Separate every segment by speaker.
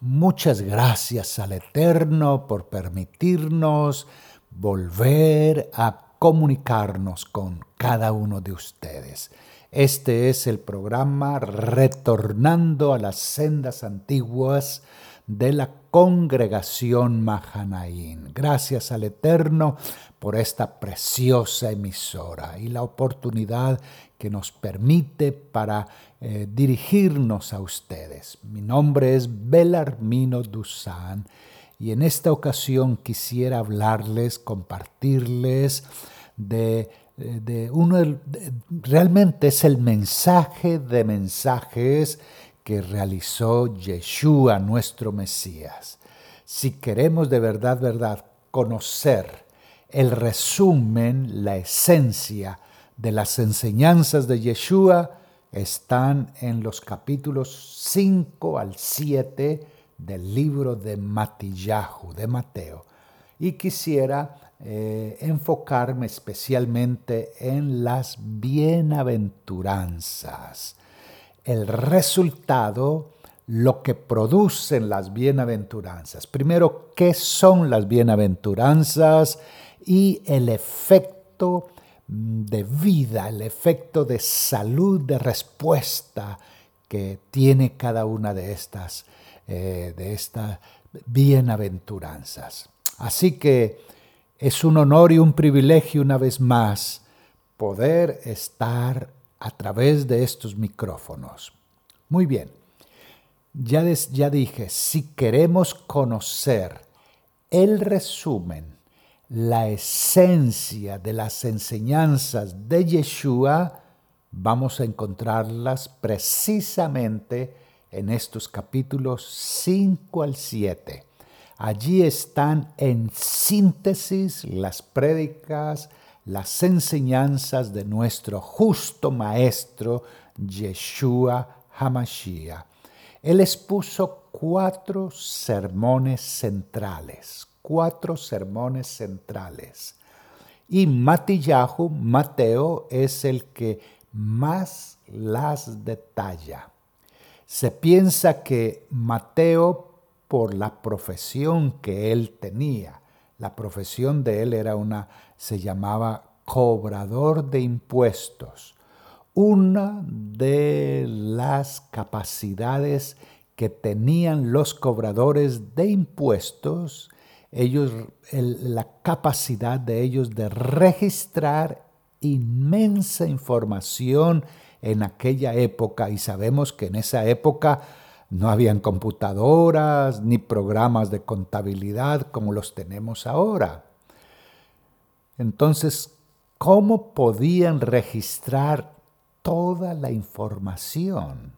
Speaker 1: Muchas gracias al Eterno por permitirnos volver a comunicarnos con cada uno de ustedes. Este es el programa Retornando a las sendas antiguas de la congregación Mahanaín. Gracias al Eterno por esta preciosa emisora y la oportunidad que nos permite para eh, dirigirnos a ustedes. Mi nombre es Belarmino Dusan y en esta ocasión quisiera hablarles, compartirles de, eh, de uno, realmente es el mensaje de mensajes que realizó Yeshua, nuestro Mesías. Si queremos de verdad, verdad, conocer el resumen, la esencia de las enseñanzas de Yeshua, están en los capítulos 5 al 7 del libro de Matillahu, de Mateo. Y quisiera eh, enfocarme especialmente en las bienaventuranzas el resultado, lo que producen las bienaventuranzas. Primero, ¿qué son las bienaventuranzas? Y el efecto de vida, el efecto de salud, de respuesta que tiene cada una de estas, eh, de estas bienaventuranzas. Así que es un honor y un privilegio una vez más poder estar a través de estos micrófonos. Muy bien, ya, ya dije, si queremos conocer el resumen, la esencia de las enseñanzas de Yeshua, vamos a encontrarlas precisamente en estos capítulos 5 al 7. Allí están en síntesis las prédicas, las enseñanzas de nuestro justo Maestro Yeshua Hamashiach. Él expuso cuatro sermones centrales, cuatro sermones centrales. Y Matillahu, Mateo, es el que más las detalla. Se piensa que Mateo, por la profesión que él tenía, la profesión de él era una se llamaba cobrador de impuestos. Una de las capacidades que tenían los cobradores de impuestos, ellos, la capacidad de ellos de registrar inmensa información en aquella época y sabemos que en esa época no habían computadoras ni programas de contabilidad como los tenemos ahora. Entonces, ¿cómo podían registrar toda la información?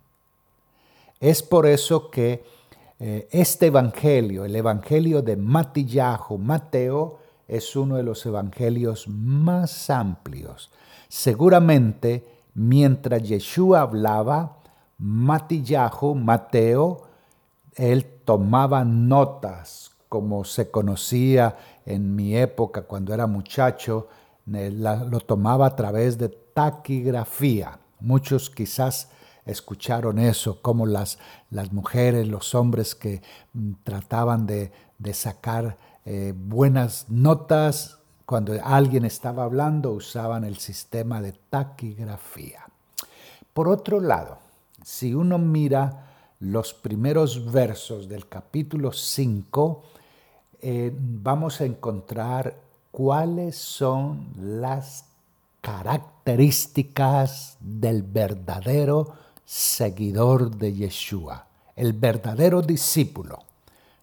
Speaker 1: Es por eso que eh, este evangelio, el evangelio de Matillahu, Mateo, es uno de los evangelios más amplios. Seguramente, mientras Yeshua hablaba, Matillahu, Mateo, él tomaba notas, como se conocía en mi época, cuando era muchacho, lo tomaba a través de taquigrafía. Muchos quizás escucharon eso, como las, las mujeres, los hombres que mm, trataban de, sacar eh, buenas notas, cuando alguien estaba hablando, usaban el sistema de taquigrafía. Por otro lado, si uno mira los primeros versos del capítulo 5, eh, vamos a encontrar cuáles son las características del verdadero seguidor de Yeshua, el verdadero discípulo.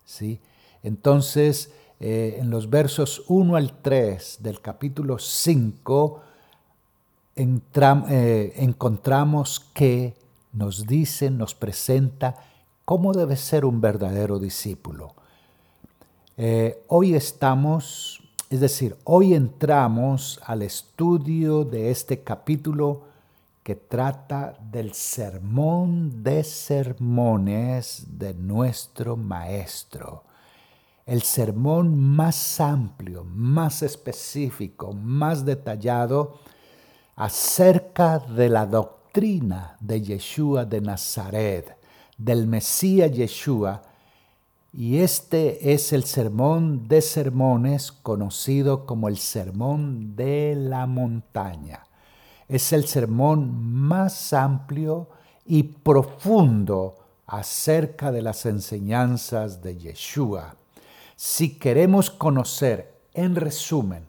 Speaker 1: ¿sí? Entonces, eh, en los versos 1 al 3 del capítulo 5, eh, encontramos que nos dice, nos presenta cómo debe ser un verdadero discípulo. Eh, hoy estamos, es decir, hoy entramos al estudio de este capítulo que trata del sermón de sermones de nuestro Maestro. El sermón más amplio, más específico, más detallado acerca de la doctrina de Yeshua de Nazaret, del Mesías Yeshua, y este es el sermón de sermones conocido como el sermón de la montaña. Es el sermón más amplio y profundo acerca de las enseñanzas de Yeshua. Si queremos conocer, en resumen,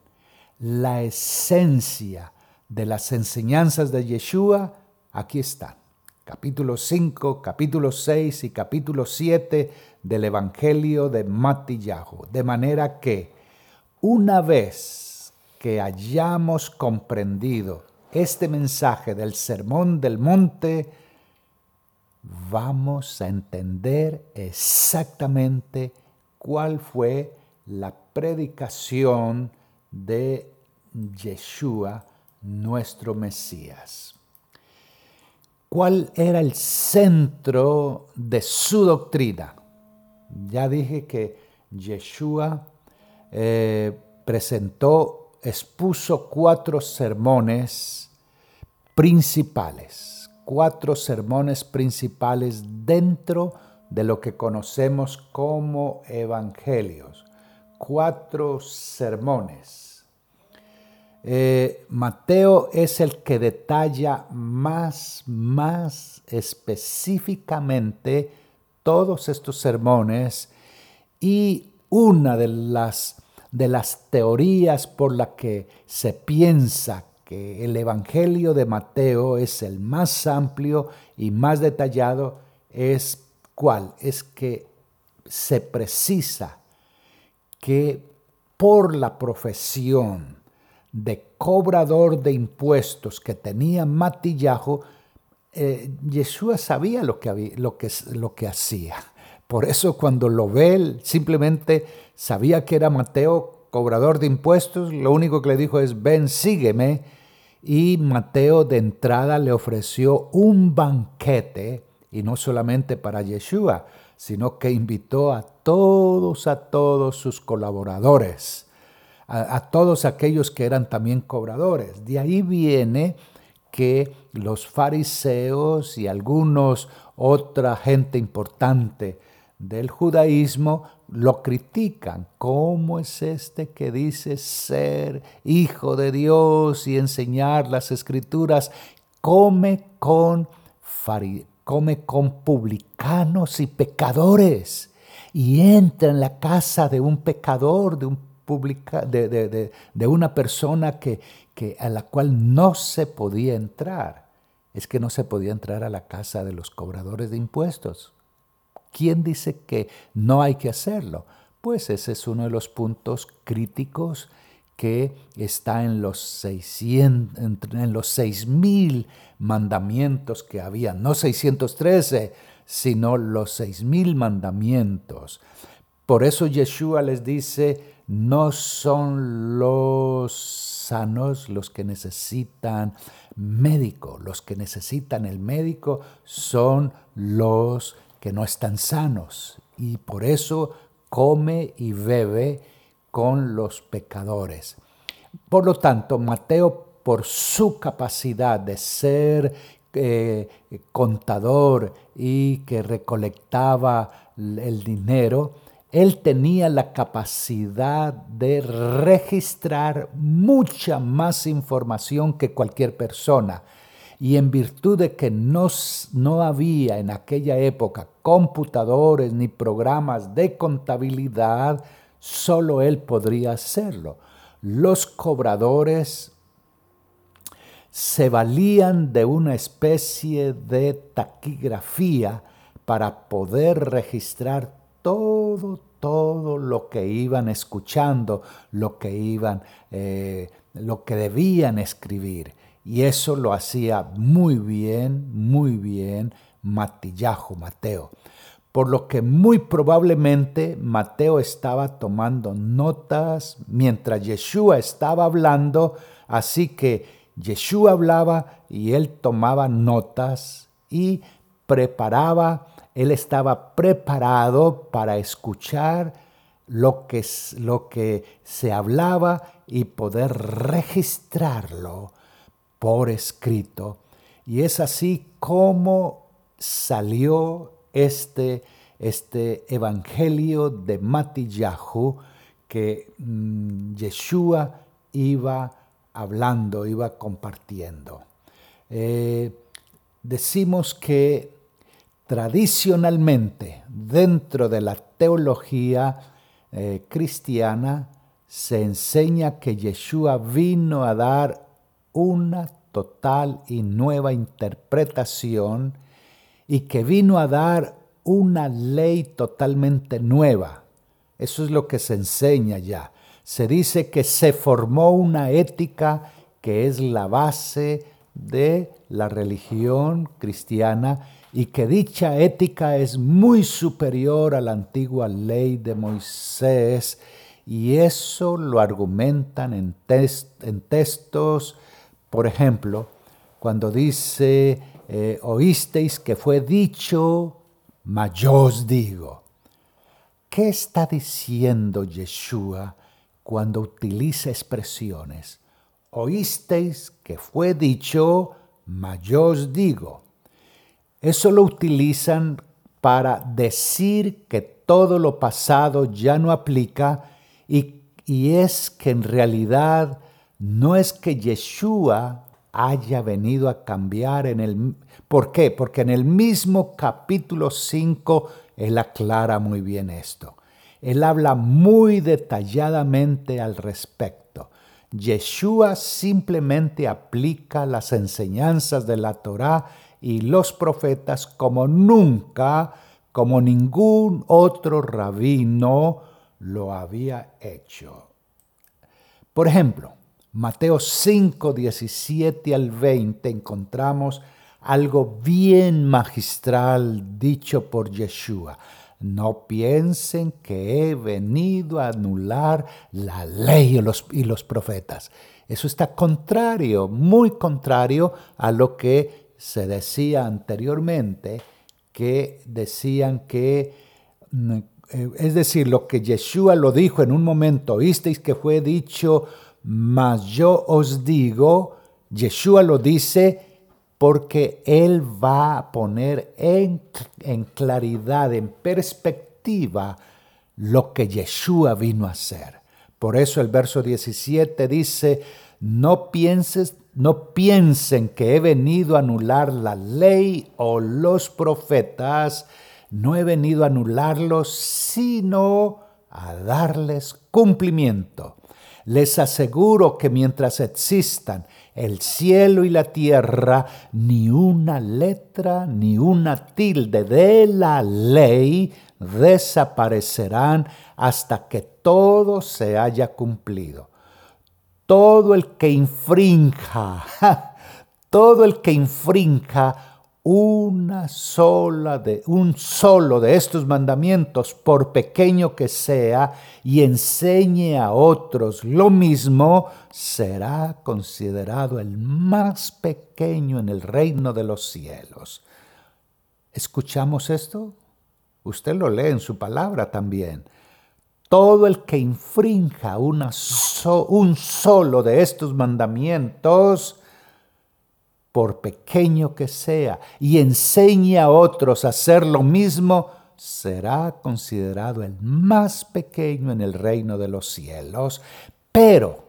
Speaker 1: la esencia de las enseñanzas de Yeshua, aquí están. Capítulo 5, capítulo 6 y capítulo 7 del Evangelio de Matillahu. De manera que una vez que hayamos comprendido este mensaje del Sermón del Monte, vamos a entender exactamente cuál fue la predicación de Yeshua, nuestro Mesías. ¿Cuál era el centro de su doctrina? Ya dije que Yeshua eh, presentó, expuso cuatro sermones principales, cuatro sermones principales dentro de lo que conocemos como evangelios, cuatro sermones. Eh, Mateo es el que detalla más, más específicamente todos estos sermones y una de las, de las teorías por la que se piensa que el Evangelio de Mateo es el más amplio y más detallado es cuál? Es que se precisa que por la profesión de cobrador de impuestos que tenía Matillajo, eh, Yeshua sabía lo que, lo, que, lo que hacía. Por eso cuando lo ve, él simplemente sabía que era Mateo, cobrador de impuestos, lo único que le dijo es, ven, sígueme. Y Mateo de entrada le ofreció un banquete, y no solamente para Yeshua, sino que invitó a todos, a todos sus colaboradores, a, a todos aquellos que eran también cobradores. De ahí viene que los fariseos y algunos otra gente importante del judaísmo lo critican. ¿Cómo es este que dice ser hijo de Dios y enseñar las escrituras? Come con, come con publicanos y pecadores y entra en la casa de un pecador, de, un publica, de, de, de una persona que, que a la cual no se podía entrar. Es que no se podía entrar a la casa de los cobradores de impuestos. ¿Quién dice que no hay que hacerlo? Pues ese es uno de los puntos críticos que está en los 600, en los 6000 mandamientos que había, no 613, sino los 6000 mandamientos. Por eso Yeshua les dice, no son los sanos los que necesitan médico. Los que necesitan el médico son los que no están sanos. Y por eso come y bebe con los pecadores. Por lo tanto, Mateo, por su capacidad de ser eh, contador y que recolectaba el dinero, él tenía la capacidad de registrar mucha más información que cualquier persona. Y en virtud de que no, no había en aquella época computadores ni programas de contabilidad, solo él podría hacerlo. Los cobradores se valían de una especie de taquigrafía para poder registrar todo, todo lo que iban escuchando, lo que iban, eh, lo que debían escribir. Y eso lo hacía muy bien, muy bien Matillajo, Mateo. Por lo que muy probablemente Mateo estaba tomando notas mientras Yeshua estaba hablando, así que Yeshua hablaba y él tomaba notas y preparaba él estaba preparado para escuchar lo que, lo que se hablaba y poder registrarlo por escrito. Y es así como salió este, este evangelio de Matillahu que mm, Yeshua iba hablando, iba compartiendo. Eh, decimos que tradicionalmente dentro de la teología eh, cristiana se enseña que Yeshua vino a dar una total y nueva interpretación y que vino a dar una ley totalmente nueva. Eso es lo que se enseña ya. Se dice que se formó una ética que es la base de la religión cristiana y que dicha ética es muy superior a la antigua ley de Moisés y eso lo argumentan en, textos, por ejemplo, cuando dice, eh, oísteis que fue dicho, mas yo os digo. ¿Qué está diciendo Yeshua cuando utiliza expresiones? Oísteis que fue dicho, mas yo os digo. Eso lo utilizan para decir que todo lo pasado ya no aplica y, es que en realidad no es que Yeshua haya venido a cambiar en el... ¿Por qué? Porque en el mismo capítulo 5 él aclara muy bien esto. Él habla muy detalladamente al respecto. Yeshua simplemente aplica las enseñanzas de la Torá y los profetas como nunca, como ningún otro rabino lo había hecho. Por ejemplo, Mateo 5, 17 al 20 encontramos algo bien magistral dicho por Yeshua. No piensen que he venido a anular la ley y los, profetas. Eso está contrario, muy contrario a lo que se decía anteriormente, que decían que mm, eh, es decir, lo que Yeshua lo dijo en un momento, oísteis que fue dicho, mas yo os digo, Yeshua lo dice porque Él va a poner en, en claridad, en perspectiva, lo que Yeshua vino a hacer. Por eso el verso 17 dice, no pienses, no piensen que he venido a anular la ley o los profetas, no he venido a anularlos, sino a darles cumplimiento. Les aseguro que mientras existan el cielo y la tierra, ni una letra ni una tilde de la ley desaparecerán hasta que todo se haya cumplido. Todo el que infrinja, todo el que infrinja una sola de un solo de estos mandamientos, por pequeño que sea, y enseñe a otros lo mismo, será considerado el más pequeño en el reino de los cielos. ¿Escuchamos esto? Usted lo lee en su palabra también. Todo el que infrinja una un solo de estos mandamientos, por pequeño que sea, y enseñe a otros a hacer lo mismo, será considerado el más pequeño en el reino de los cielos, pero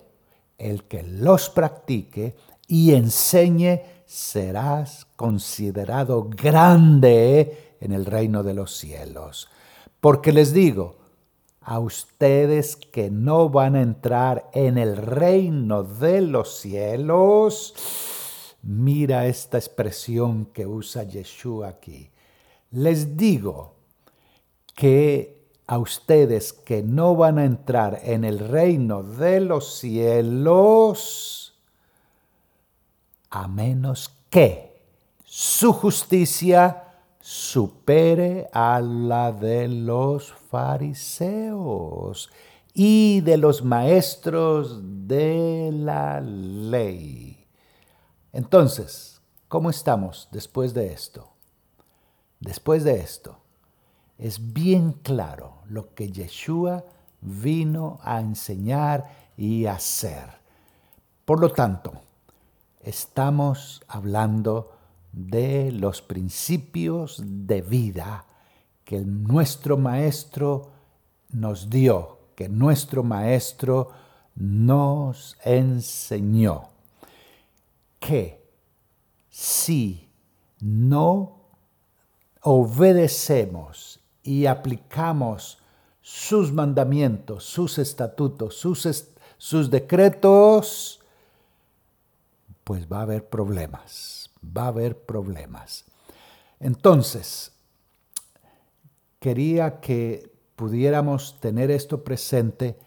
Speaker 1: el que los practique y enseñe serás considerado grande en el reino de los cielos. Porque les digo, a ustedes que no van a entrar en el reino de los cielos, Mira esta expresión que usa Yeshua aquí. Les digo que a ustedes que no van a entrar en el reino de los cielos, a menos que su justicia supere a la de los fariseos y de los maestros de la ley. Entonces, ¿cómo estamos después de esto? Después de esto, es bien claro lo que Yeshua vino a enseñar y hacer. Por lo tanto, estamos hablando de los principios de vida que nuestro Maestro nos dio, que nuestro Maestro nos enseñó que si no obedecemos y aplicamos sus mandamientos, sus estatutos, sus, sus decretos, pues va a haber problemas, va a haber problemas. Entonces, quería que pudiéramos tener esto presente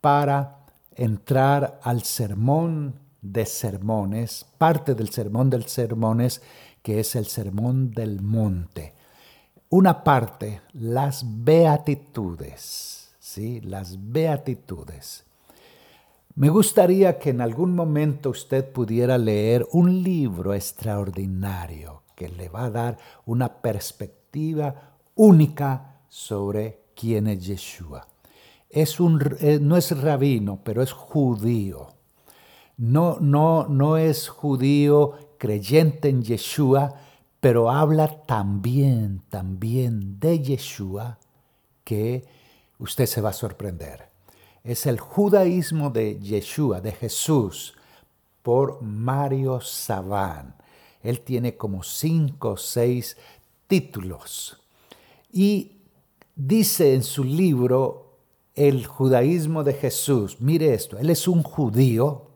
Speaker 1: para entrar al sermón de sermones, parte del sermón del sermones, que es el sermón del monte. Una parte, las beatitudes, ¿sí? Las beatitudes. Me gustaría que en algún momento usted pudiera leer un libro extraordinario que le va a dar una perspectiva única sobre quién es Yeshua. Es un, eh, no es rabino, pero es judío. No, no, no es judío creyente en Yeshua, pero habla también, también de Yeshua, que usted se va a sorprender. Es el judaísmo de Yeshua, de Jesús, por Mario Sabán. Él tiene como cinco o seis títulos. Y dice en su libro El judaísmo de Jesús, mire esto, él es un judío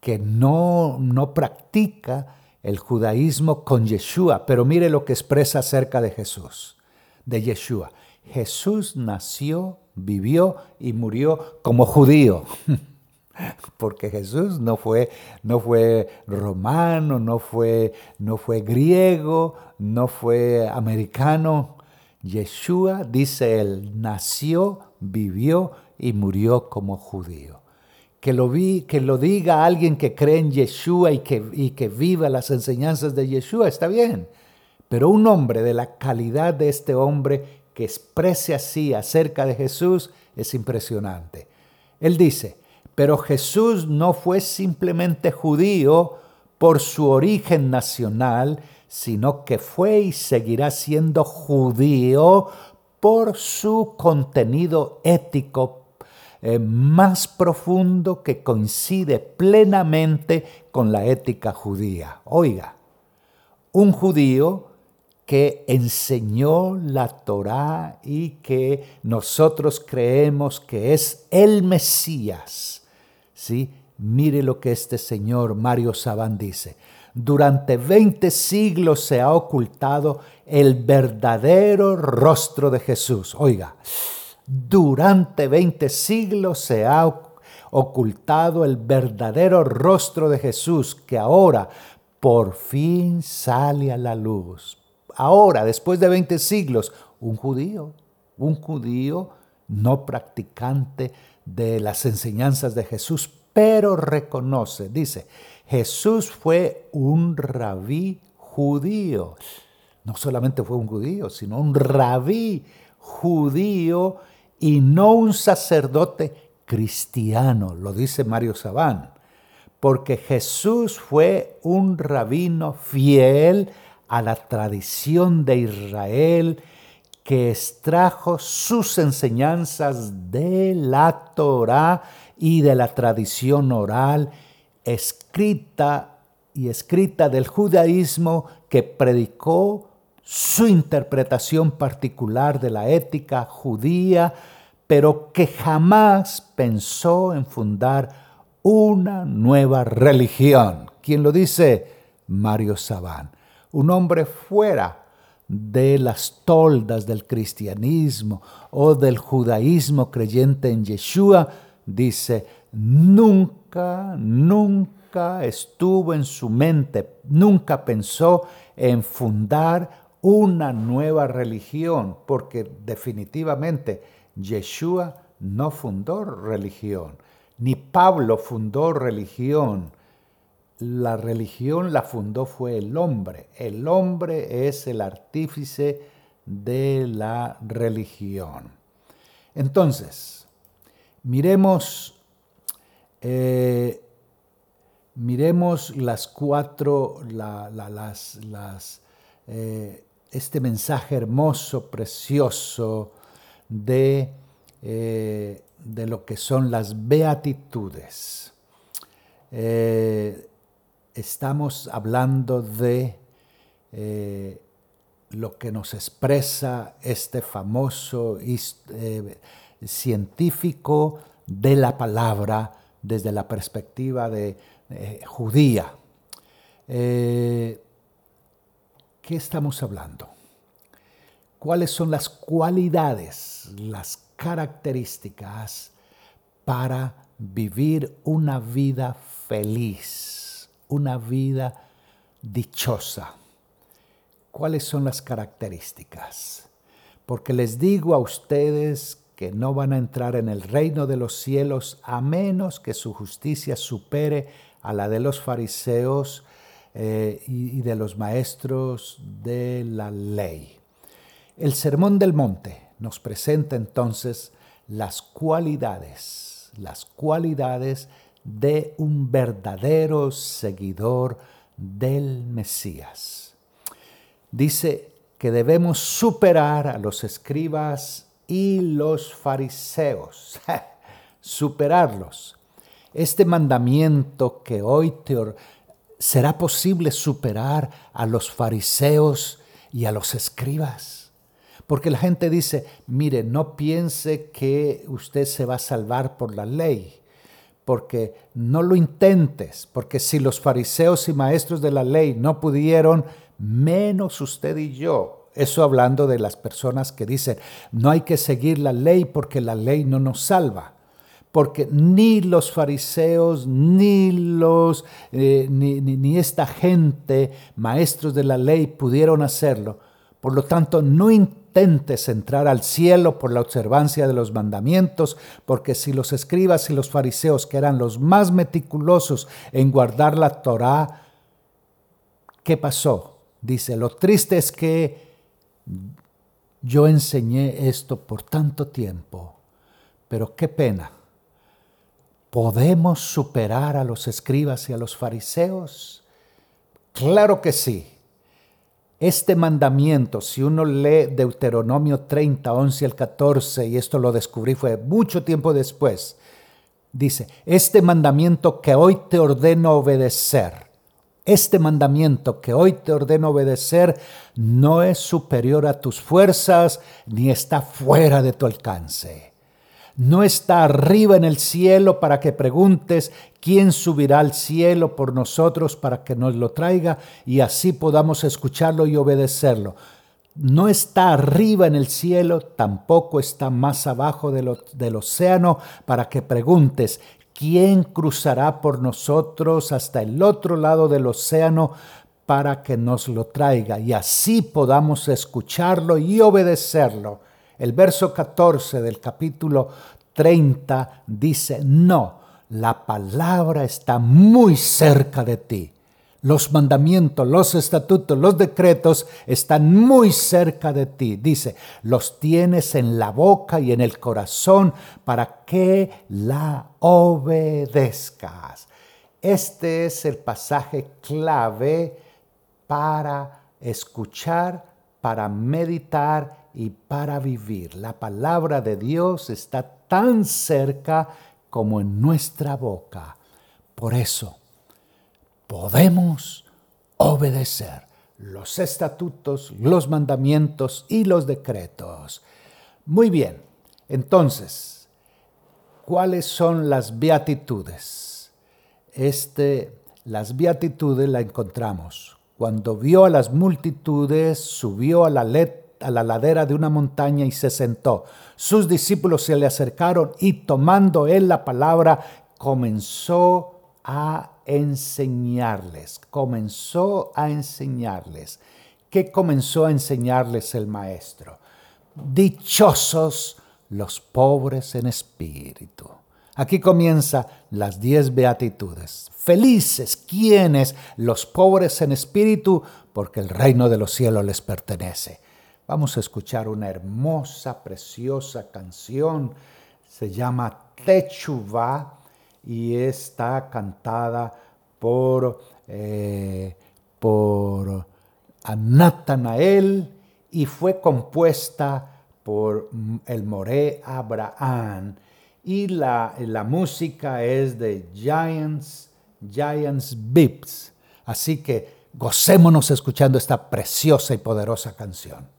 Speaker 1: que no, no practica el judaísmo con Yeshua, pero mire lo que expresa acerca de Jesús, de Yeshua. Jesús nació, vivió y murió como judío. Porque Jesús no fue, no fue romano, no fue, no fue griego, no fue americano. Yeshua, dice él, nació, vivió y murió como judío que lo, vi, que lo diga alguien que cree en Yeshua y que, y que viva las enseñanzas de Yeshua, está bien. Pero un hombre de la calidad de este hombre que exprese así acerca de Jesús es impresionante. Él dice, pero Jesús no fue simplemente judío por su origen nacional, sino que fue y seguirá siendo judío por su contenido ético eh, más profundo que coincide plenamente con la ética judía. Oiga, un judío que enseñó la Torá y que nosotros creemos que es el Mesías. ¿Sí? Mire lo que este señor Mario Sabán dice. Durante 20 siglos se ha ocultado el verdadero rostro de Jesús. Oiga, durante 20 siglos se ha ocultado el verdadero rostro de Jesús que ahora por fin sale a la luz. Ahora, después de 20 siglos, un judío, un judío no practicante de las enseñanzas de Jesús, pero reconoce, dice, Jesús fue un rabí judío. No solamente fue un judío, sino un rabí judío y no un sacerdote cristiano, lo dice Mario Sabán, porque Jesús fue un rabino fiel a la tradición de Israel que extrajo sus enseñanzas de la Torá y de la tradición oral escrita y escrita del judaísmo que predicó su interpretación particular de la ética judía, pero que jamás pensó en fundar una nueva religión. ¿Quién lo dice? Mario Sabán, un hombre fuera de las toldas del cristianismo o del judaísmo creyente en Yeshua, dice, nunca, nunca estuvo en su mente, nunca pensó en fundar una nueva religión, porque definitivamente Yeshua no fundó religión, ni Pablo fundó religión. La religión la fundó fue el hombre. El hombre es el artífice de la religión. Entonces, miremos, eh, miremos las cuatro, las, las eh, este mensaje hermoso, precioso de, eh, de lo que son las beatitudes. Eh, estamos hablando de eh, lo que nos expresa este famoso científico de la palabra desde la perspectiva de judía. ¿Qué estamos hablando? ¿Cuáles son las cualidades, las características para vivir una vida feliz, una vida dichosa? ¿Cuáles son las características? Porque les digo a ustedes que no van a entrar en el reino de los cielos a menos que su justicia supere a la de los fariseos eh, y de los maestros de la ley. El Sermón del Monte nos presenta entonces las cualidades, las cualidades de un verdadero seguidor del Mesías. Dice que debemos superar a los escribas y los fariseos, superarlos. Este mandamiento que hoy te será posible superar a los fariseos y a los escribas. Porque la gente dice, mire, no piense que usted se va a salvar por la ley, porque no lo intentes, porque si los fariseos y maestros de la ley no pudieron, menos usted y yo. Eso hablando de las personas que dicen, no hay que seguir la ley porque la ley no nos salva porque ni los fariseos, ni, los, eh, ni, esta gente, maestros de la ley, pudieron hacerlo. Por lo tanto, no intentes entrar al cielo por la observancia de los mandamientos, porque si los escribas y los fariseos, que eran los más meticulosos en guardar la Torá, ¿qué pasó? Dice, lo triste es que yo enseñé esto por tanto tiempo, pero qué pena ¿Podemos superar a los escribas y a los fariseos? Claro que sí. Este mandamiento, si uno lee Deuteronomio 30, 11 al 14, y esto lo descubrí fue mucho tiempo después, dice, este mandamiento que hoy te ordeno obedecer, este mandamiento que hoy te ordeno obedecer no es superior a tus fuerzas ni está fuera de tu alcance no está arriba en el cielo para que preguntes quién subirá al cielo por nosotros para que nos lo traiga y así podamos escucharlo y obedecerlo. No está arriba en el cielo, tampoco está más abajo del océano para que preguntes quién cruzará por nosotros hasta el otro lado del océano para que nos lo traiga y así podamos escucharlo y obedecerlo. El verso 14 del capítulo 30 dice, no, la palabra está muy cerca de ti. Los mandamientos, los estatutos, los decretos están muy cerca de ti. Dice, los tienes en la boca y en el corazón para que la obedezcas. Este es el pasaje clave para escuchar, para meditar y para vivir. La palabra de Dios está tan cerca como en nuestra boca. Por eso podemos obedecer los estatutos, los mandamientos y los decretos. Muy bien, entonces, ¿cuáles son las beatitudes? Este, las beatitudes la encontramos. Cuando vio a las multitudes, subió a la, letra a la ladera de una montaña y se sentó. Sus discípulos se le acercaron y tomando él la palabra, comenzó a enseñarles, comenzó a enseñarles. ¿Qué comenzó a enseñarles el maestro? Dichosos los pobres en espíritu. Aquí comienza las diez beatitudes. Felices quienes los pobres en espíritu, porque el reino de los cielos les pertenece. Vamos a escuchar una hermosa, preciosa canción. Se llama Techuva y está cantada por, eh, por Natanael y fue compuesta por el Moré Abraham y la, la música es de Giants, Giants Bips. Así que gocémonos escuchando esta preciosa y poderosa canción.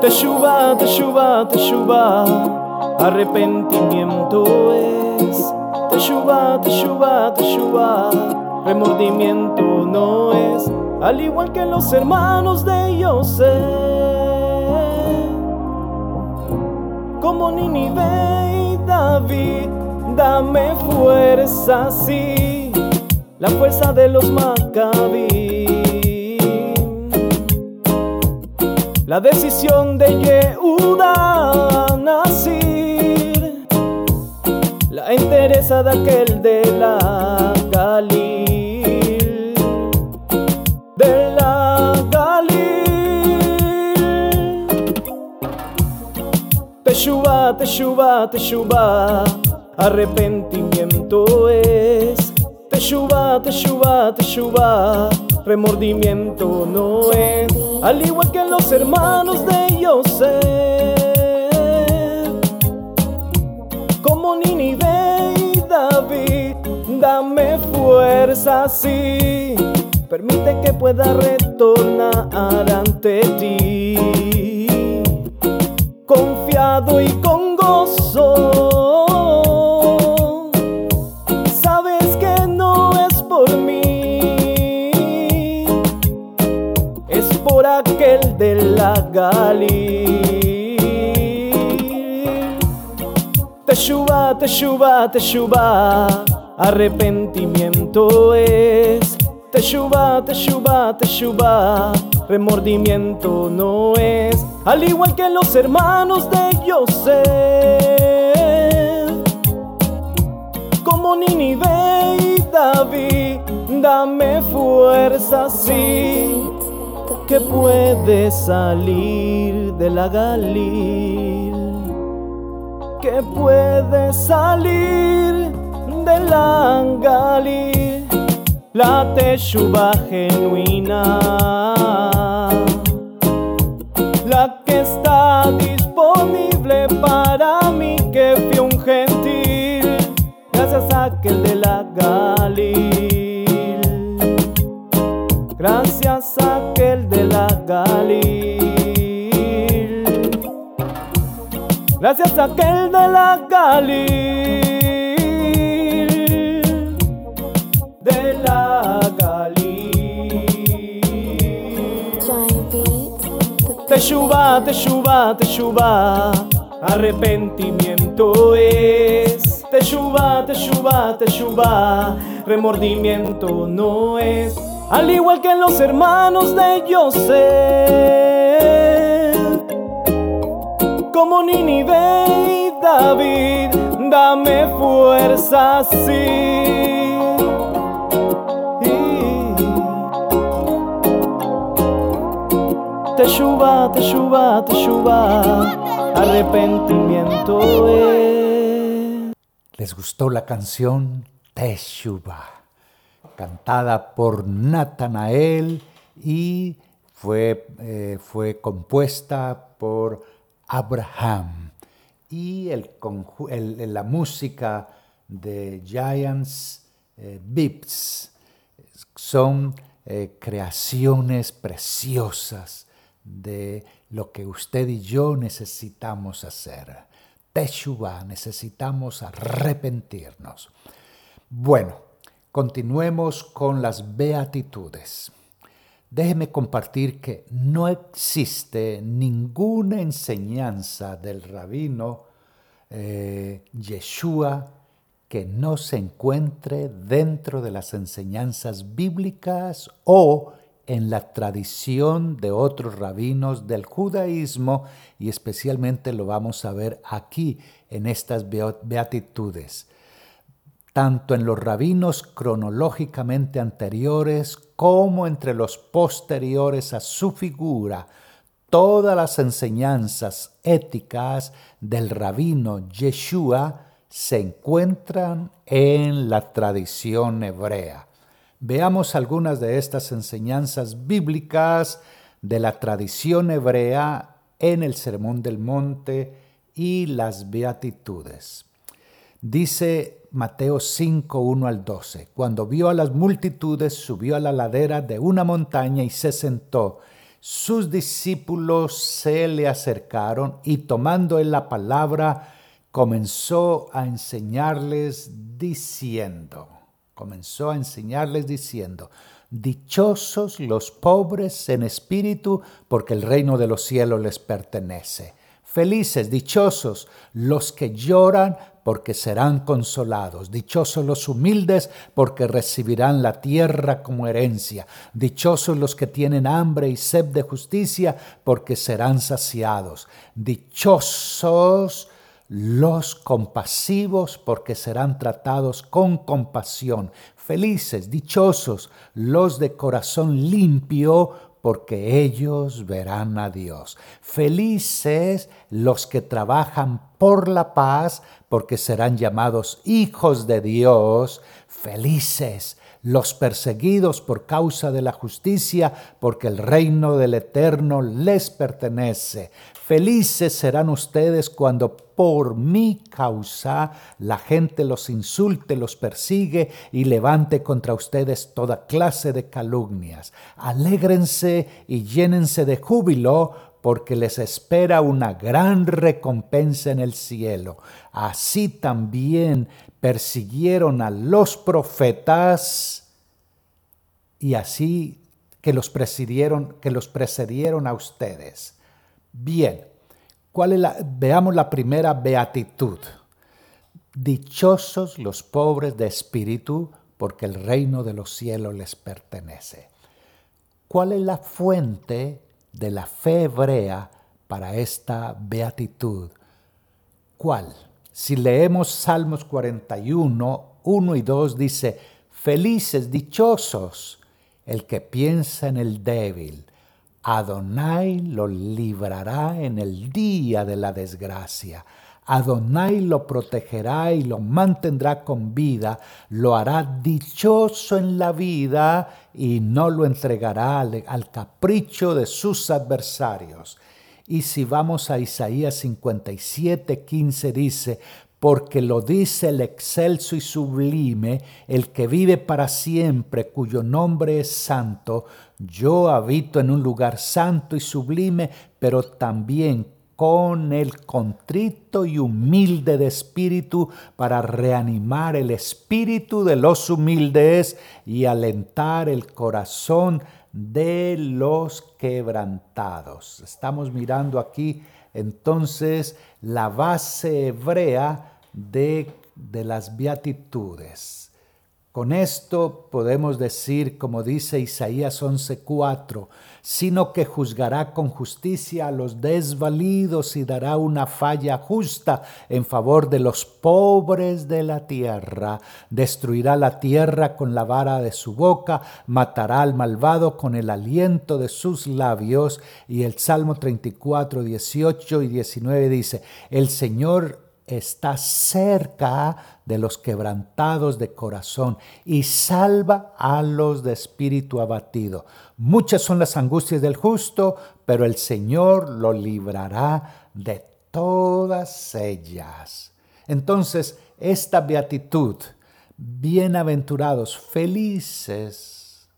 Speaker 2: Teshuva, teshuva, teshuva, arrepentimiento es. Teshuva, teshuva, teshuva, remordimiento no es. Al igual que los hermanos de Yosef, como Ninive y David, dame fuerza, sí, la fuerza de los Maccabí. La decisión de Yehuda Nasir, la entereza de aquel de la Galil, de la Galil. Teshuva, teshuva, teshuva, arrepentimiento es. Teshuva, teshuva, teshuva, remordimiento no es. Al igual que los hermanos de Yosef, como Ninive y David, dame fuerza, sí, permite que pueda retornar ante ti, confiado y con gozo. Galil. Teshuva, teshuva, teshuva, arrepentimiento es. Teshuva, teshuva, teshuva, remordimiento no es. Al igual que los hermanos de Yosef, como Ninive y David, dame fuerza, sí que puede salir de la Galil, que puede salir de la Galil, la teshuva genuina, la que está disponible para mí que fui un gentil, gracias a aquel de la Galil. Gracias a aquel de la Galil. Gracias a aquel de la Galil. De la Galil. Teshuva, teshuva, teshuva. Arrepentimiento es. Teshuva, teshuva, teshuva. Remordimiento no es al igual que los hermanos de Joseph, como Ninive y David, dame fuerza, sí. Teshuva, teshuva, teshuva, arrepentimiento es.
Speaker 1: ¿Les gustó la canción Teshuva? Cantada por Natanael y fue, eh, fue compuesta por Abraham. Y el, la música de Giants eh, son eh, creaciones preciosas de lo que usted y yo necesitamos hacer. Teshuvah, necesitamos arrepentirnos. Bueno, Continuemos con las beatitudes. Déjeme compartir que no existe ninguna enseñanza del rabino eh, Yeshua que no se encuentre dentro de las enseñanzas bíblicas o en la tradición de otros rabinos del judaísmo y especialmente lo vamos a ver aquí en estas beatitudes tanto en los rabinos cronológicamente anteriores como entre los posteriores a su figura, todas las enseñanzas éticas del rabino Yeshua se encuentran en la tradición hebrea. Veamos algunas de estas enseñanzas bíblicas de la tradición hebrea en el Sermón del Monte y las Beatitudes. Dice Mateo 5, 1 al 12, cuando vio a las multitudes, subió a la ladera de una montaña y se sentó. Sus discípulos se le acercaron y tomando él la palabra, comenzó a enseñarles diciendo, comenzó a enseñarles diciendo, Dichosos los pobres en espíritu, porque el reino de los cielos les pertenece. Felices, dichosos los que lloran, porque serán consolados. Dichosos los humildes, porque recibirán la tierra como herencia. Dichosos los que tienen hambre y sed de justicia, porque serán saciados. Dichosos los compasivos, porque serán tratados con compasión. Felices, dichosos los de corazón limpio, porque ellos verán a Dios. Felices los que trabajan por la paz, porque serán llamados hijos de Dios. Felices los perseguidos por causa de la justicia, porque el reino del Eterno les pertenece. Felices serán ustedes cuando por mi causa la gente los insulte, los persigue y levante contra ustedes toda clase de calumnias. Alégrense y llénense de júbilo porque les espera una gran recompensa en el cielo. Así también persiguieron a los profetas y así que los precedieron, que los precedieron a ustedes. Bien, ¿cuál veamos la primera beatitud. Dichosos los pobres de espíritu, porque el reino de los cielos les pertenece. ¿Cuál es la fuente de la fe hebrea para esta beatitud? ¿Cuál? Si leemos Salmos 41, 1 y 2 dice, felices, dichosos, el que piensa en el débil, Adonai lo librará en el día de la desgracia. Adonai lo protegerá y lo mantendrá con vida, lo hará dichoso en la vida y no lo entregará al, al, capricho de sus adversarios. Y si vamos a Isaías 57, 15 dice, porque lo dice el excelso y sublime, el que vive para siempre, cuyo nombre es santo, yo habito en un lugar santo y sublime, pero también con el contrito y humilde de espíritu para reanimar el espíritu de los humildes y alentar el corazón de los quebrantados. Estamos mirando aquí entonces la base hebrea de, de las beatitudes. Con esto podemos decir, como dice Isaías 11:4, sino que juzgará con justicia a los desvalidos y dará una falla justa en favor de los pobres de la tierra. Destruirá la tierra con la vara de su boca, matará al malvado con el aliento de sus labios. Y el Salmo 34, 18 y 19 dice, el Señor está cerca de los quebrantados de corazón y salva a los de espíritu abatido. Muchas son las angustias del justo, pero el Señor lo librará de todas ellas. Entonces, esta beatitud, bienaventurados, felices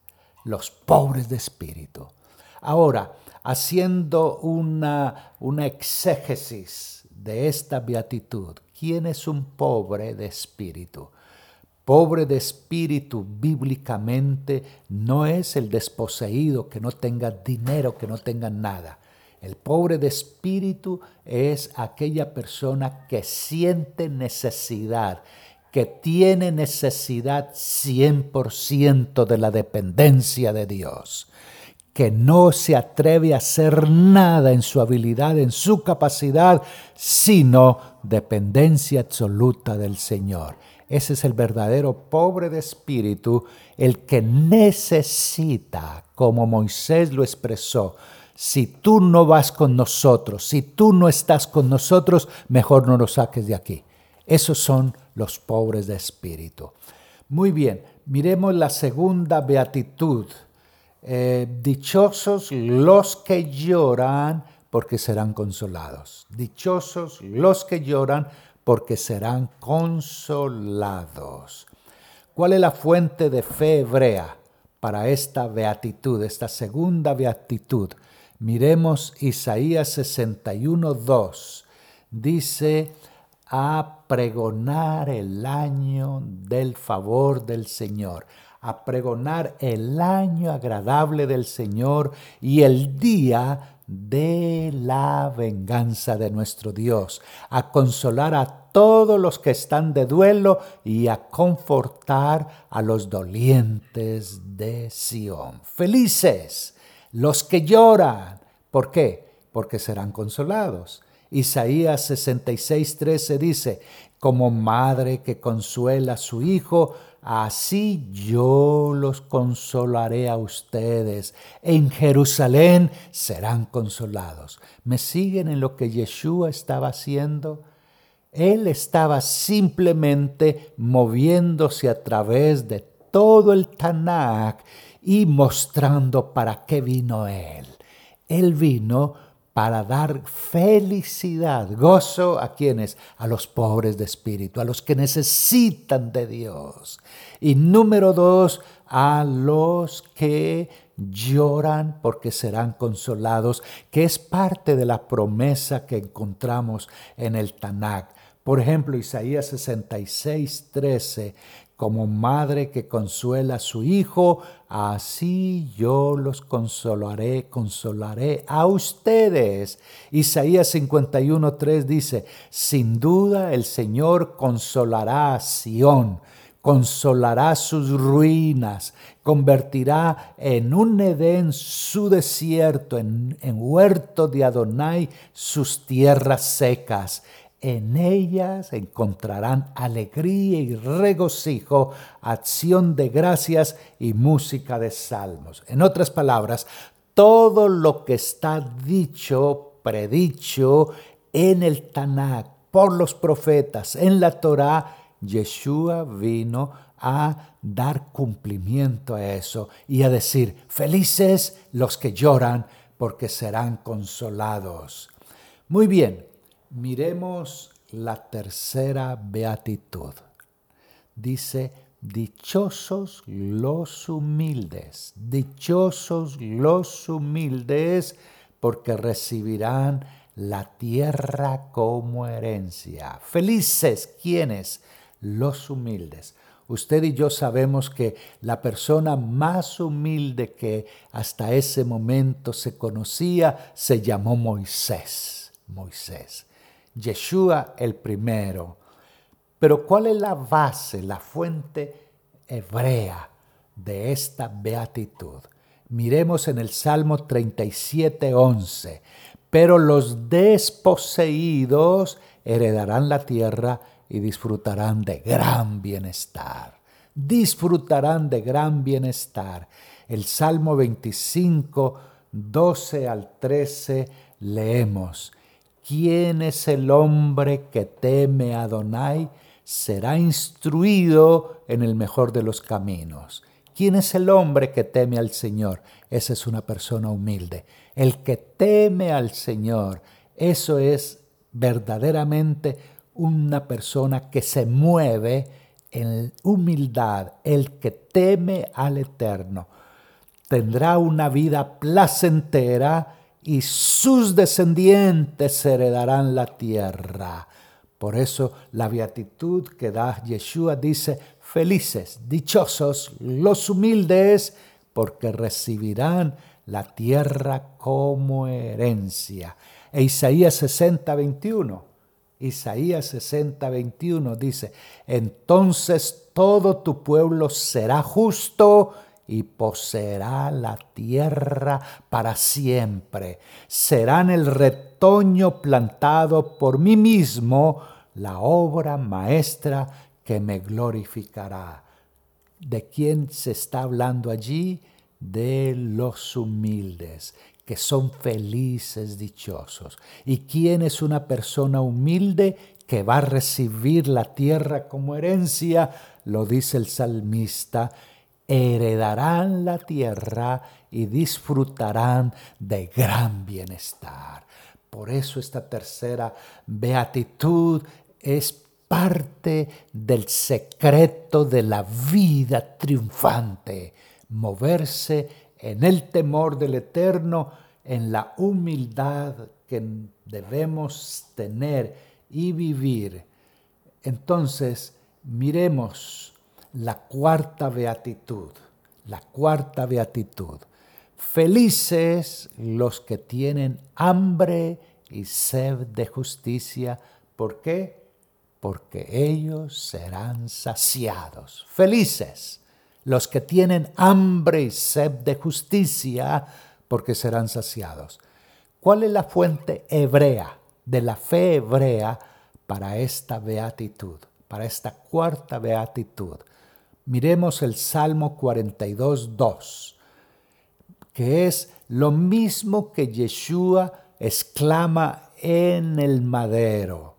Speaker 1: los pobres de espíritu. Ahora, haciendo una, una exégesis de esta beatitud. ¿Quién es un pobre de espíritu? Pobre de espíritu bíblicamente no es el desposeído que no tenga dinero, que no tenga nada. El pobre de espíritu es aquella persona que siente necesidad, que tiene necesidad 100% de la dependencia de Dios que no se atreve a hacer nada en su habilidad, en su capacidad, sino dependencia absoluta del Señor. Ese es el verdadero pobre de espíritu, el que necesita, como Moisés lo expresó, si tú no vas con nosotros, si tú no estás con nosotros, mejor no nos saques de aquí. Esos son los pobres de espíritu. Muy bien, miremos la segunda beatitud. Eh, dichosos los que lloran porque serán consolados. Dichosos los que lloran porque serán consolados. ¿Cuál es la fuente de fe hebrea para esta beatitud, esta segunda beatitud? Miremos Isaías 61, 2. Dice, a pregonar el año del favor del Señor, a pregonar el año agradable del Señor y el día de la venganza de nuestro Dios, a consolar a todos los que están de duelo y a confortar a los dolientes de Sión. Felices los que lloran. ¿Por qué? Porque serán consolados. Isaías 66:13 dice, como madre que consuela a su hijo, así yo los consolaré a ustedes. En Jerusalén serán consolados. ¿Me siguen en lo que Yeshua estaba haciendo? Él estaba simplemente moviéndose a través de todo el Tanakh y mostrando para qué vino Él. Él vino para dar felicidad, gozo a quienes, a los pobres de espíritu, a los que necesitan de Dios. Y número dos, a los que lloran porque serán consolados, que es parte de la promesa que encontramos en el Tanakh. Por ejemplo, Isaías 66, 13, como madre que consuela a su hijo, así yo los consolaré, consolaré a ustedes. Isaías 51.3 dice, sin duda el Señor consolará a Sión, consolará sus ruinas, convertirá en un Edén su desierto, en, huerto de Adonai sus tierras secas en ellas encontrarán alegría y regocijo, acción de gracias y música de salmos. En otras palabras, todo lo que está dicho, predicho en el Tanakh por los profetas, en la Torá, Yeshua vino a dar cumplimiento a eso y a decir, felices los que lloran porque serán consolados. Muy bien, Miremos la tercera beatitud. Dice, dichosos los humildes, dichosos los humildes, porque recibirán la tierra como herencia. Felices quienes, los humildes. Usted y yo sabemos que la persona más humilde que hasta ese momento se conocía se llamó Moisés. Moisés. Yeshua el primero. Pero ¿cuál es la base, la fuente hebrea de esta beatitud? Miremos en el Salmo 37, 11. Pero los desposeídos heredarán la tierra y disfrutarán de gran bienestar. Disfrutarán de gran bienestar. El Salmo 25, 12 al 13 leemos. ¿Quién es el hombre que teme a Adonai? Será instruido en el mejor de los caminos. ¿Quién es el hombre que teme al Señor? Esa es una persona humilde. El que teme al Señor, eso es verdaderamente una persona que se mueve en humildad, el que teme al Eterno. Tendrá una vida placentera y sus descendientes heredarán la tierra. Por eso la beatitud que da Yeshua dice, felices, dichosos los humildes, porque recibirán la tierra como herencia. E Isaías 60, 21. Isaías 60, 21 dice, entonces todo tu pueblo será justo y poseerá la tierra para siempre. Serán el retoño plantado por mí mismo, la obra maestra que me glorificará. ¿De quién se está hablando allí? De los humildes. Que son felices, dichosos. ¿Y quién es una persona humilde que va a recibir la tierra como herencia? Lo dice el salmista, heredarán la tierra y disfrutarán de gran bienestar. Por eso esta tercera beatitud es parte del secreto de la vida triunfante, moverse en el temor del Eterno, en la humildad que debemos tener y vivir. Entonces, miremos la cuarta beatitud, la cuarta beatitud. Felices los que tienen hambre y sed de justicia. ¿Por qué? Porque ellos serán saciados. Felices los que tienen hambre y sed de justicia, porque serán saciados. ¿Cuál es la fuente hebrea, de la fe hebrea, para esta beatitud, para esta cuarta beatitud? Miremos el Salmo 42, 2 que es lo mismo que Yeshua exclama en el madero.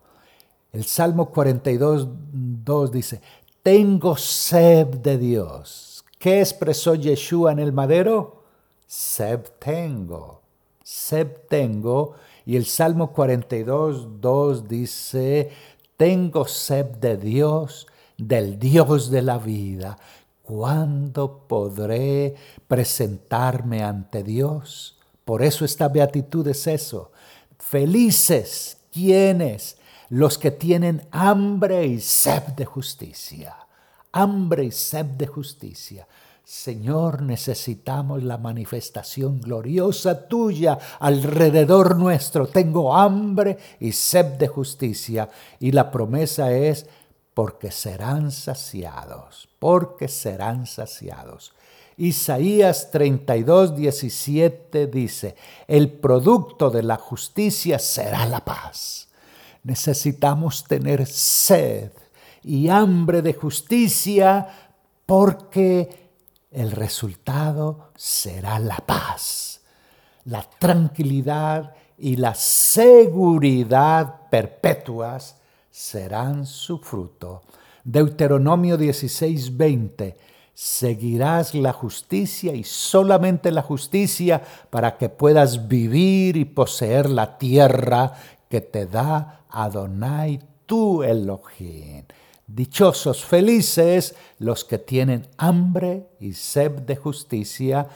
Speaker 1: El Salmo 42, 2 dice, tengo sed de Dios. ¿Qué expresó Yeshua en el madero? Sed tengo, sed tengo. Y el Salmo 42, 2 dice, tengo sed de Dios, del Dios de la vida. ¿Cuándo podré presentarme ante Dios? Por eso esta beatitud es eso. Felices quienes, los que tienen hambre y sed de justicia. Hambre y sed de justicia. Señor, necesitamos la manifestación gloriosa tuya alrededor nuestro. Tengo hambre y sed de justicia. Y la promesa es, porque serán saciados, porque serán saciados. Isaías 32, 17 dice, el producto de la justicia será la paz. Necesitamos tener sed y hambre de justicia porque el resultado será la paz, la tranquilidad y la seguridad perpetuas serán su fruto. Deuteronomio 16, 20. Seguirás la justicia y solamente la justicia para que puedas vivir y poseer la tierra que te da Adonai tu Elohim. Dichosos, felices los que tienen hambre y sed de justicia.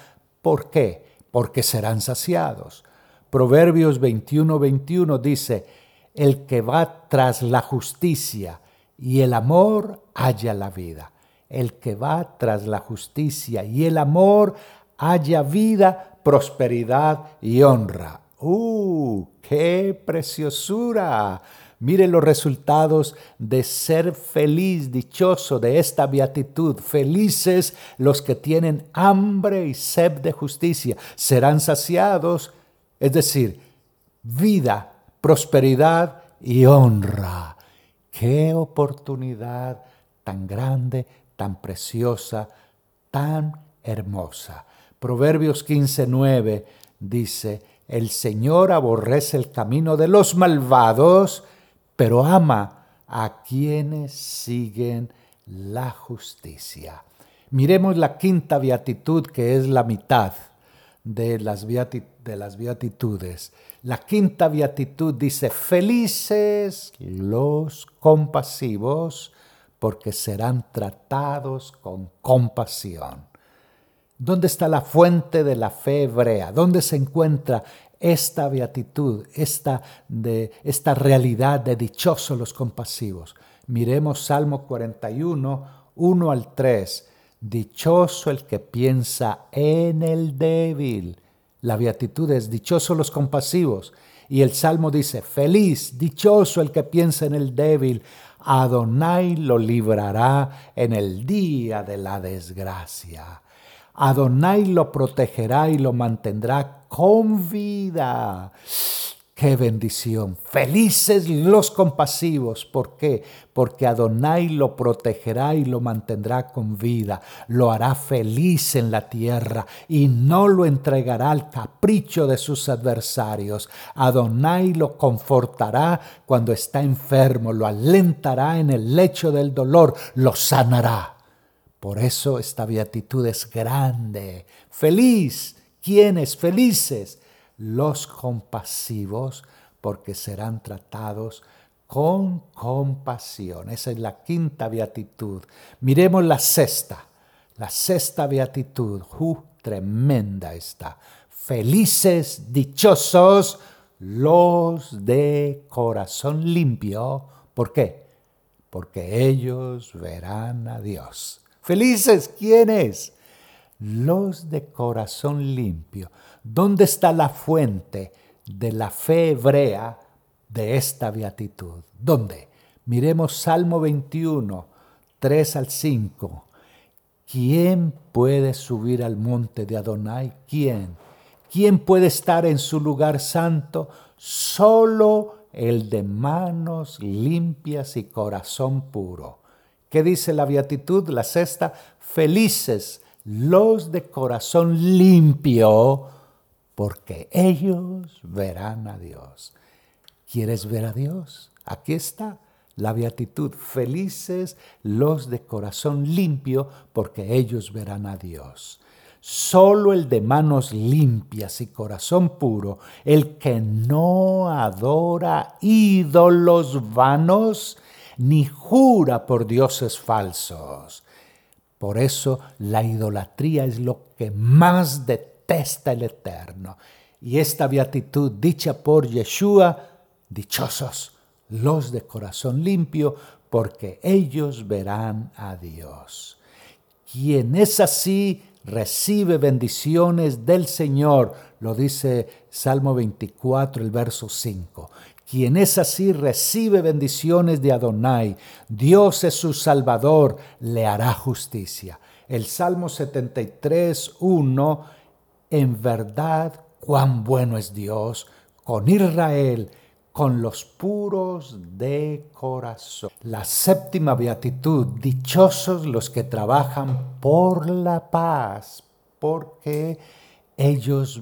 Speaker 1: ¿Por qué? Porque serán saciados. Proverbios 21, 21 dice, el que va tras la justicia y el amor halla la vida. El que va tras la justicia y el amor halla vida, prosperidad y honra. ¡Uh! ¡Qué preciosura! Mire los resultados de ser feliz, dichoso de esta beatitud. Felices los que tienen hambre y sed de justicia. Serán saciados, es decir, vida prosperidad y honra. Qué oportunidad tan grande, tan preciosa, tan hermosa. Proverbios 15:9 dice, el Señor aborrece el camino de los malvados, pero ama a quienes siguen la justicia. Miremos la quinta beatitud, que es la mitad de las, de las beatitudes. La quinta beatitud dice, felices los compasivos, porque serán tratados con compasión. ¿Dónde está la fuente de la fe hebrea? ¿Dónde se encuentra esta beatitud, esta, de, esta realidad de dichosos los compasivos? Miremos Salmo 41, 1 al 3. Dichoso el que piensa en el débil la beatitud es dichoso los compasivos. Y el Salmo dice, feliz, dichoso el que piensa en el débil. Adonai lo librará en el día de la desgracia. Adonai lo protegerá y lo mantendrá con vida. Qué bendición. Felices los compasivos. ¿Por qué? Porque Adonai lo protegerá y lo mantendrá con vida. Lo hará feliz en la tierra y no lo entregará al capricho de sus adversarios. Adonai lo confortará cuando está enfermo, lo alentará en el lecho del dolor, lo sanará. Por eso esta beatitud es grande. Feliz. ¿Quiénes? Felices los compasivos, porque serán tratados con compasión. Esa es la quinta beatitud. Miremos la sexta. La sexta beatitud. Uh, tremenda está. Felices, dichosos los de corazón limpio. ¿Por qué? Porque ellos verán a Dios. Felices, ¿quiénes? Los de corazón limpio. ¿Dónde está la fuente de la fe hebrea de esta beatitud? ¿Dónde? Miremos Salmo 21, 3 al 5. ¿Quién puede subir al monte de Adonai? ¿Quién? ¿Quién puede estar en su lugar santo? Solo el de manos limpias y corazón puro. ¿Qué dice la beatitud? La sexta, felices los de corazón limpio, porque ellos verán a Dios. ¿Quieres ver a Dios? Aquí está la beatitud. Felices los de corazón limpio, porque ellos verán a Dios. Solo el de manos limpias y corazón puro, el que no adora ídolos vanos, ni jura por dioses falsos. Por eso la idolatría es lo que más detesta el Eterno. Y esta beatitud dicha por Yeshua, dichosos los de corazón limpio, porque ellos verán a Dios. Quien es así recibe bendiciones del Señor, lo dice Salmo 24, el verso 5. Quien es así recibe bendiciones de Adonai. Dios es su Salvador, le hará justicia. El Salmo 73, 1 en verdad, cuán bueno es Dios con Israel, con los puros de corazón. La séptima beatitud, dichosos los que trabajan por la paz, porque ellos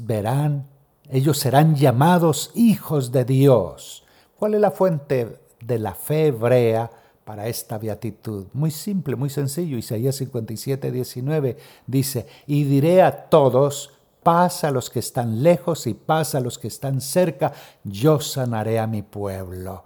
Speaker 1: verán, ellos serán llamados hijos de Dios. ¿Cuál es la fuente de la fe hebrea? para esta beatitud. Muy simple, muy sencillo. Isaías 57, 19 dice, y diré a todos, paz a los que están lejos y paz a los que están cerca, yo sanaré a mi pueblo.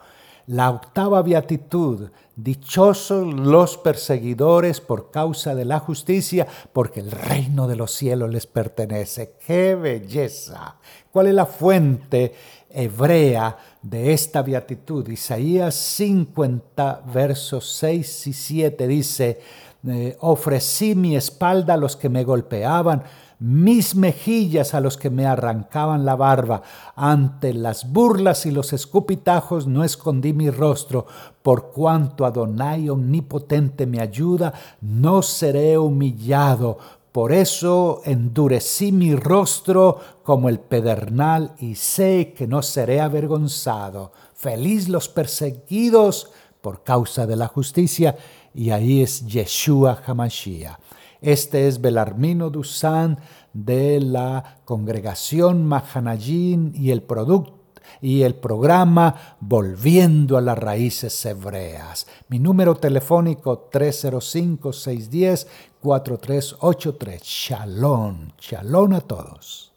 Speaker 1: La octava beatitud, dichosos los perseguidores por causa de la justicia, porque el reino de los cielos les pertenece. ¡Qué belleza! ¿Cuál es la fuente hebrea de esta beatitud? Isaías 50, versos 6 y 7 dice, eh, ofrecí mi espalda a los que me golpeaban, mis mejillas a los que me arrancaban la barba. Ante las burlas y los escupitajos no escondí mi rostro. Por cuanto Adonai omnipotente me ayuda, no seré humillado. Por eso endurecí mi rostro como el pedernal y sé que no seré avergonzado. Feliz los perseguidos por causa de la justicia. Y ahí es Yeshua Hamashiach. Este es Belarmino Dusan de la congregación Mahanayín y el producto y el programa Volviendo a las Raíces Hebreas. Mi número telefónico 305-610-4383. Shalom, shalom a todos.